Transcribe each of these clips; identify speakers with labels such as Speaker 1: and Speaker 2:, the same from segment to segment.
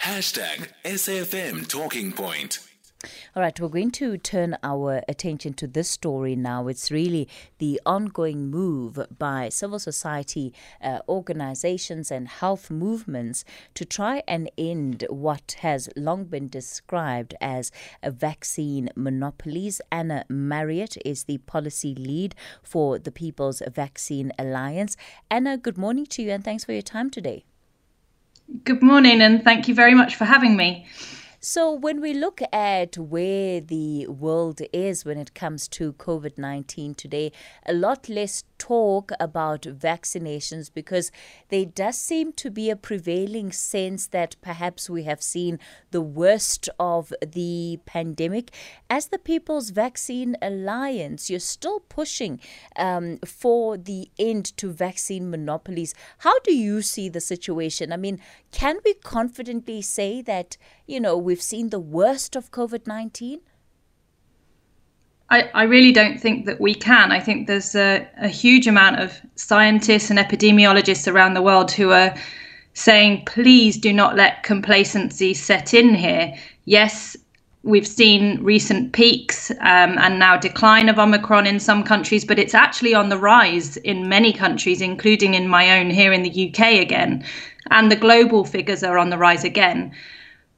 Speaker 1: Hashtag SAFM Talking Point.
Speaker 2: All right, we're going to turn our attention to this story now. It's really the ongoing move by civil society uh, organizations and health movements to try and end what has long been described as vaccine monopolies. Anna Marriott is the policy lead for the People's Vaccine Alliance. Anna, good morning to you and thanks for your time today.
Speaker 3: Good morning, and thank you very much for having me.
Speaker 2: So, when we look at where the world is when it comes to COVID 19 today, a lot less talk about vaccinations because there does seem to be a prevailing sense that perhaps we have seen the worst of the pandemic. As the People's Vaccine Alliance, you're still pushing um, for the end to vaccine monopolies. How do you see the situation? I mean, can we confidently say that, you know, we've seen the worst of COVID 19?
Speaker 3: I, I, really don't think that we can. I think there's a, a, huge amount of scientists and epidemiologists around the world who are saying, please do not let complacency set in here. Yes, we've seen recent peaks um, and now decline of Omicron in some countries, but it's actually on the rise in many countries, including in my own here in the UK again. And the global figures are on the rise again.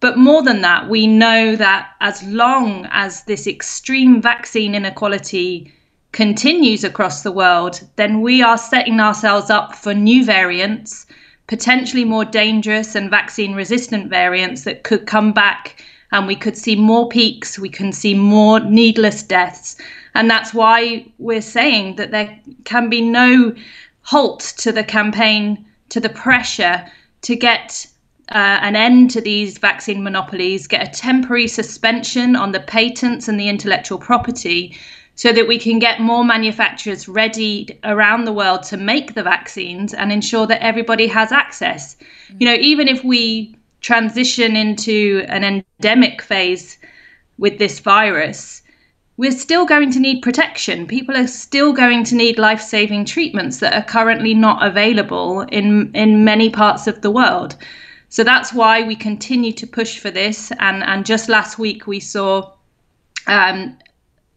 Speaker 3: But more than that, we know that as long as this extreme vaccine inequality continues across the world, then we are setting ourselves up for new variants, potentially more dangerous and vaccine resistant variants that could come back and we could see more peaks, we can see more needless deaths. And that's why we're saying that there can be no halt to the campaign, to the pressure to get uh, an end to these vaccine monopolies, get a temporary suspension on the patents and the intellectual property so that we can get more manufacturers ready around the world to make the vaccines and ensure that everybody has access. Mm-hmm. You know, even if we transition into an endemic phase with this virus, we're still going to need protection. People are still going to need life saving treatments that are currently not available in, in many parts of the world. So that's why we continue to push for this. And, and just last week, we saw um,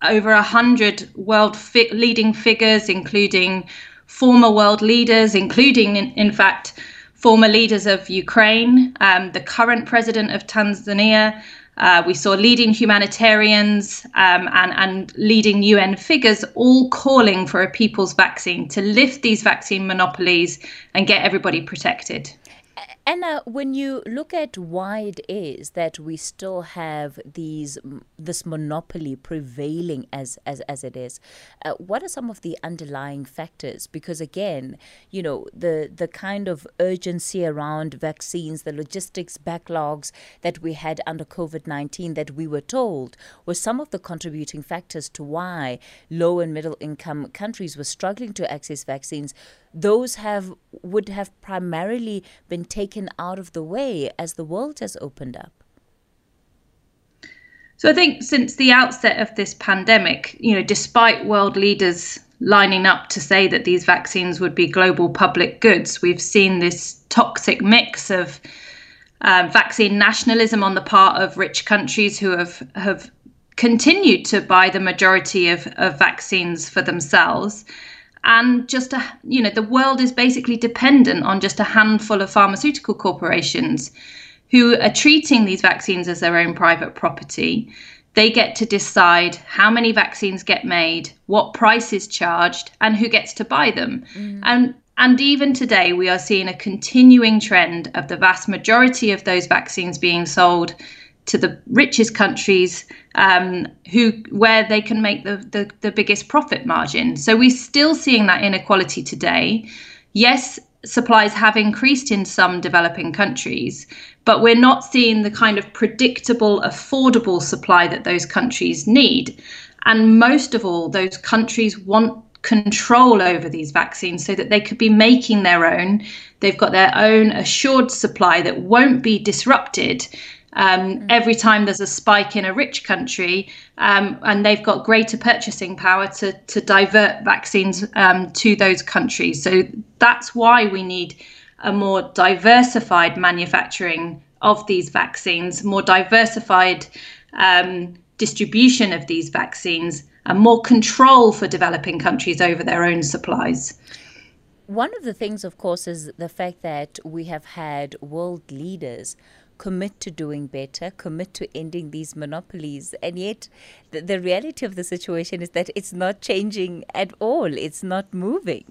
Speaker 3: over 100 world fi- leading figures, including former world leaders, including, in, in fact, former leaders of Ukraine, um, the current president of Tanzania. Uh, we saw leading humanitarians um, and, and leading UN figures all calling for a people's vaccine to lift these vaccine monopolies and get everybody protected.
Speaker 2: Anna, when you look at why it is that we still have these this monopoly prevailing as as, as it is, uh, what are some of the underlying factors? Because again, you know the the kind of urgency around vaccines, the logistics backlogs that we had under COVID nineteen, that we were told were some of the contributing factors to why low and middle income countries were struggling to access vaccines those have would have primarily been taken out of the way as the world has opened up.
Speaker 3: So I think since the outset of this pandemic, you know, despite world leaders lining up to say that these vaccines would be global public goods, we've seen this toxic mix of uh, vaccine nationalism on the part of rich countries who have have continued to buy the majority of, of vaccines for themselves and just a you know the world is basically dependent on just a handful of pharmaceutical corporations who are treating these vaccines as their own private property they get to decide how many vaccines get made what price is charged and who gets to buy them mm. and and even today we are seeing a continuing trend of the vast majority of those vaccines being sold to the richest countries um, who where they can make the, the, the biggest profit margin. So we're still seeing that inequality today. Yes, supplies have increased in some developing countries, but we're not seeing the kind of predictable, affordable supply that those countries need. And most of all, those countries want control over these vaccines so that they could be making their own. They've got their own assured supply that won't be disrupted um, mm. every time there's a spike in a rich country, um, and they've got greater purchasing power to, to divert vaccines um, to those countries. So that's why we need a more diversified manufacturing of these vaccines, more diversified um, distribution of these vaccines, and more control for developing countries over their own supplies.
Speaker 2: One of the things, of course, is the fact that we have had world leaders commit to doing better, commit to ending these monopolies. And yet, the, the reality of the situation is that it's not changing at all, it's not moving.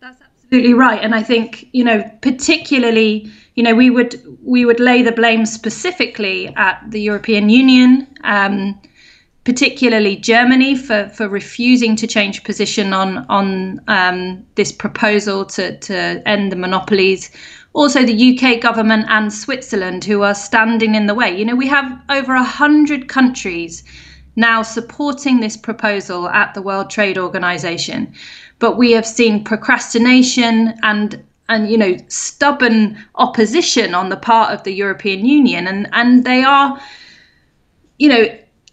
Speaker 3: That's absolutely right. And I think, you know, particularly, you know, we would we would lay the blame specifically at the European Union. Um, particularly Germany for, for refusing to change position on on um, this proposal to, to end the monopolies also the UK government and Switzerland who are standing in the way. You know, we have over a hundred countries now supporting this proposal at the World Trade Organization, but we have seen procrastination and and you know stubborn opposition on the part of the European Union, and and they are, you know,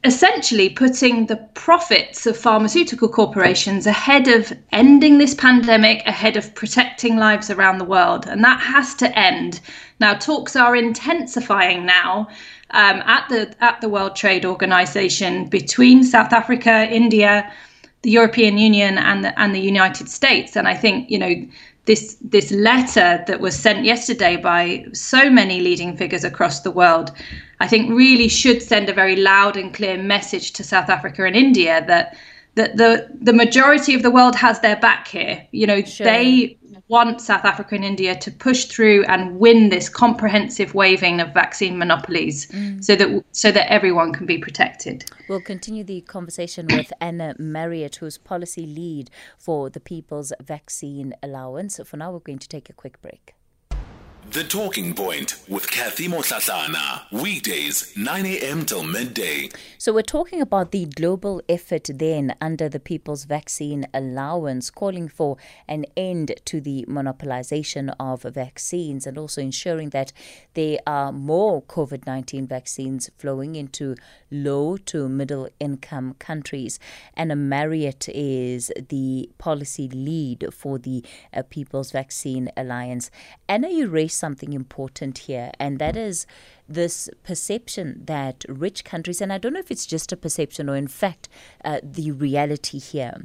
Speaker 3: essentially putting the profits of pharmaceutical corporations ahead of ending this pandemic, ahead of protecting lives around the world. And that has to end. Now, talks are intensifying now um, at the at the World Trade Organization between South Africa, India, the European Union, and the, and the United States. And I think you know this this letter that was sent yesterday by so many leading figures across the world, I think really should send a very loud and clear message to South Africa and India that that the the majority of the world has their back here. You know, sure. they want South Africa and India to push through and win this comprehensive waiving of vaccine monopolies mm. so that so that everyone can be protected.
Speaker 2: We'll continue the conversation with Anna Marriott, who's policy lead for the People's Vaccine Alliance. For now, we're going to take a quick break.
Speaker 1: The Talking Point with Kathy Motlatlana. Weekdays, 9 a.m. till midday.
Speaker 2: So, we're talking about the global effort then under the People's Vaccine Alliance, calling for an end to the monopolization of vaccines and also ensuring that there are more COVID 19 vaccines flowing into low to middle income countries. Anna Marriott is the policy lead for the uh, People's Vaccine Alliance. Anna, you raised something important here, and that is this perception that rich countries, and I don't know if it's just a perception or in fact uh, the reality here,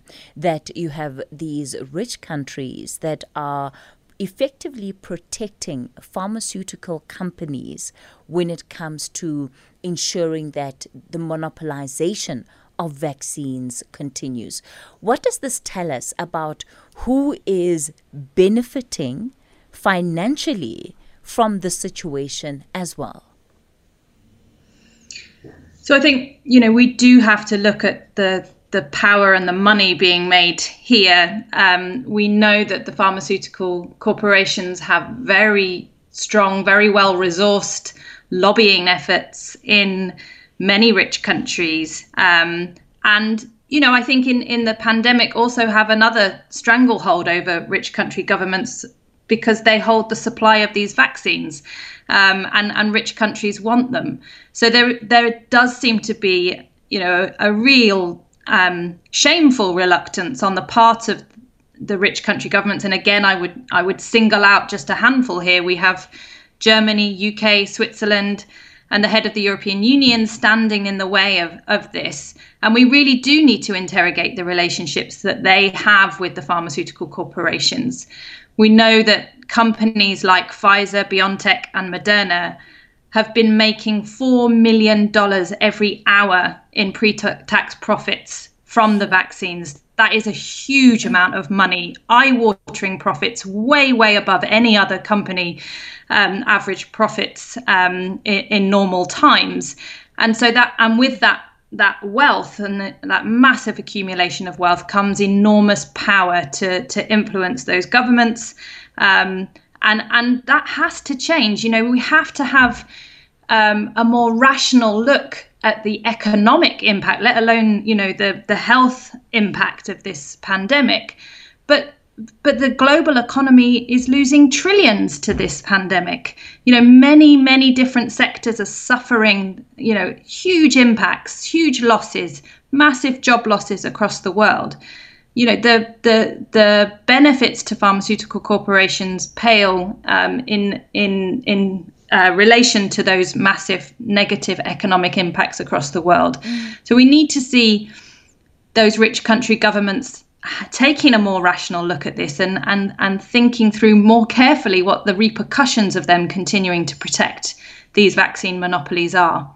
Speaker 2: that you have these rich countries that are effectively protecting pharmaceutical companies when it comes to ensuring that the monopolization of vaccines continues. What does this tell us about who is benefiting financially from the situation as well?
Speaker 3: So I think you know we do have to look at the the power and the money being made here. Um, we know that the pharmaceutical corporations have very strong, very well resourced lobbying efforts in many rich countries. Um, and, you know, I think in, in the pandemic also have another stranglehold over rich country governments because they hold the supply of these vaccines um, and, and rich countries want them. So there, there does seem to be, you know, a real um, shameful reluctance on the part of the rich country governments. And again, I would I would single out just a handful here. We have Germany, UK, Switzerland, and the head of the European Union standing in the way of, of this. And we really do need to interrogate the relationships that they have with the pharmaceutical corporations. We know that companies like Pfizer, BioNTech, and Moderna have been making $4 million every hour in pre tax profits from the vaccines. That is a huge amount of money, eye watering profits, way, way above any other company um, average profits um, in, in, normal times. And so that, and with that, that wealth and the, that massive accumulation of wealth comes enormous power to, to influence those governments. Um, and and that has to change. You know, we have to have um, a more rational look at the economic impact, let alone you know the the health impact of this pandemic. But but the global economy is losing trillions to this pandemic. You know, many many different sectors are suffering. You know, huge impacts, huge losses, massive job losses across the world you know the the the benefits to pharmaceutical corporations pale um, in in in uh, relation to those massive negative economic impacts across the world. Mm. So we need to see those rich country governments taking a more rational look at this and and and thinking through more carefully what the repercussions of them continuing to protect these vaccine monopolies are.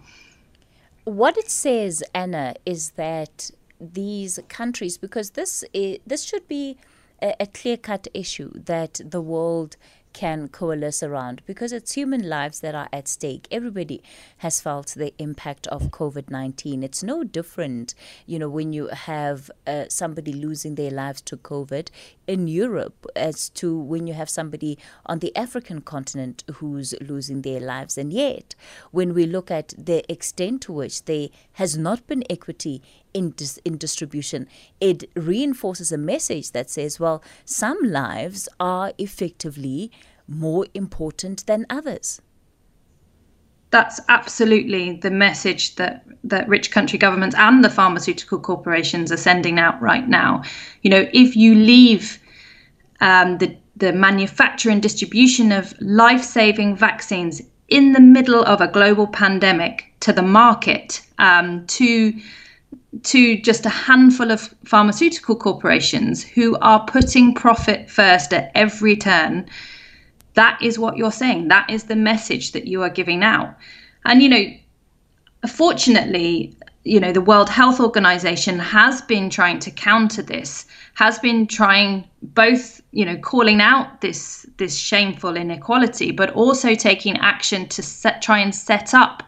Speaker 2: What it says, Anna, is that these countries, because this is, this should be a, a clear cut issue that the world can coalesce around because it's human lives that are at stake. Everybody has felt the impact of COVID 19. It's no different, you know, when you have uh, somebody losing their lives to COVID in Europe as to when you have somebody on the African continent who's losing their lives. And yet, when we look at the extent to which there has not been equity in, dis- in distribution, it reinforces a message that says, well, some lives are effectively more important than others.
Speaker 3: That's absolutely the message that, that rich country governments and the pharmaceutical corporations are sending out right now. You know, if you leave um, the, the manufacture and distribution of life saving vaccines in the middle of a global pandemic to the market, um, to to just a handful of pharmaceutical corporations who are putting profit first at every turn, that is what you're saying. That is the message that you are giving out. And, you know, fortunately, you know, the World Health Organization has been trying to counter this, has been trying both, you know, calling out this this shameful inequality, but also taking action to set, try and set up,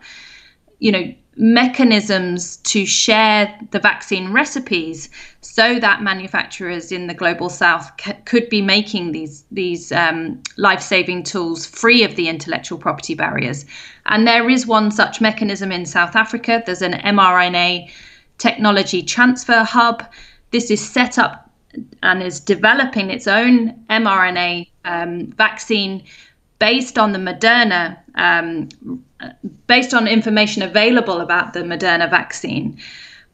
Speaker 3: you know, mechanisms to share the vaccine recipes so that manufacturers in the global south c- could be making these these um, life-saving tools free of the intellectual property barriers. And there is one such mechanism in south africa. There's an mrna technology transfer hub. This is set up and is developing its own mrna um, vaccine based on the Moderna, um, based on information available about the Moderna vaccine.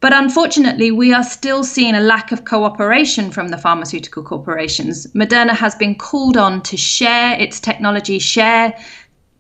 Speaker 3: But unfortunately, we are still seeing a lack of cooperation from the pharmaceutical corporations. Moderna has been called on to share its technology, share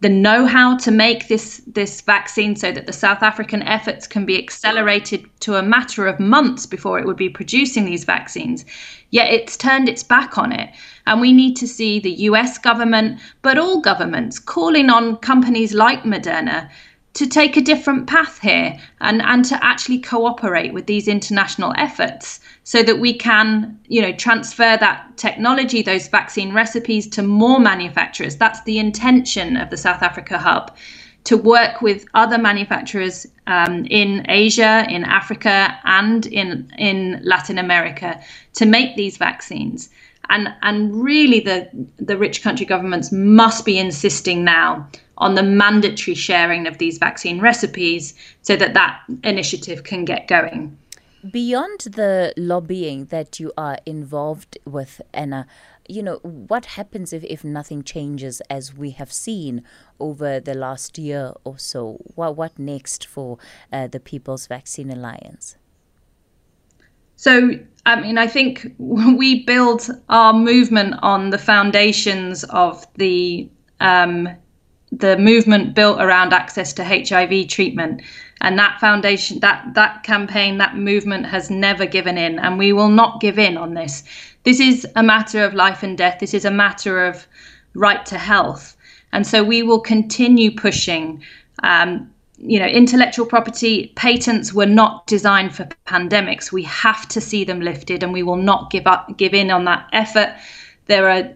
Speaker 3: the know-how to make this this vaccine so that the South African efforts can be accelerated to a matter of months before it would be producing these vaccines. Yet it's turned its back on it. And we need to see the US government, but all governments, calling on companies like Moderna to take a different path here and, and to actually cooperate with these international efforts so that we can you know transfer that technology those vaccine recipes to more manufacturers. That's the intention of the south africa hub to work with other manufacturers um, in asia in africa and in in latin america to make these vaccines. And and really the the rich country governments must be insisting now on the mandatory sharing of these vaccine recipes so that that initiative can get going
Speaker 2: Beyond the lobbying that you are involved with, Anna, you know, what happens if, if nothing changes as we have seen over the last year or so? What, what next for uh, the People's Vaccine Alliance?
Speaker 3: So, I mean, I think we build our movement on the foundations of the um, the movement built around access to HIV treatment. And that foundation that that campaign that movement has never given in and we will not give in on this. This is a matter of life and death. This is a matter of right to health. And so we will continue pushing um, you know intellectual property. Patents were not designed for pandemics. We have to see them lifted and we will not give up give in on that effort. There are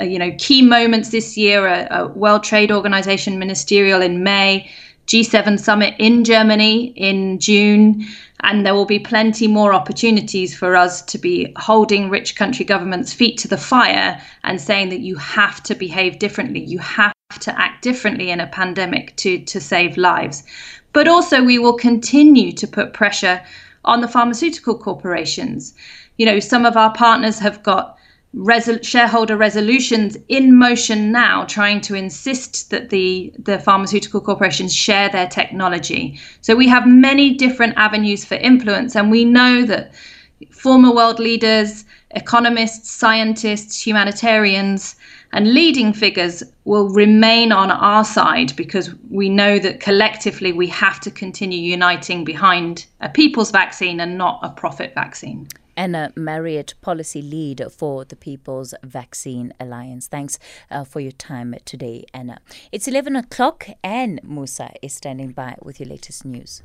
Speaker 3: Uh, you know key moments this year a, a world trade organization ministerial in may G7 summit in Germany in June. And there will be plenty more opportunities for us to be holding rich country governments' feet to the fire and saying that you have to behave differently. You have to act differently in a pandemic to, to save lives. But also, we will continue to put pressure on the pharmaceutical corporations. You know, some of our partners have got resol- shareholder resolutions in motion now trying to insist that the, the pharmaceutical corporations share their technology. So we have many different avenues for influence, and we know that former world leaders, economists, scientists, humanitarians, and leading figures will remain on our side because we know that collectively we have to continue uniting behind a people's vaccine and not a profit vaccine.
Speaker 2: Anna Marriott, policy lead for the People's Vaccine Alliance. Thanks uh, for your time today, Anna. It's 11 o'clock, and Musa is standing by with your latest news.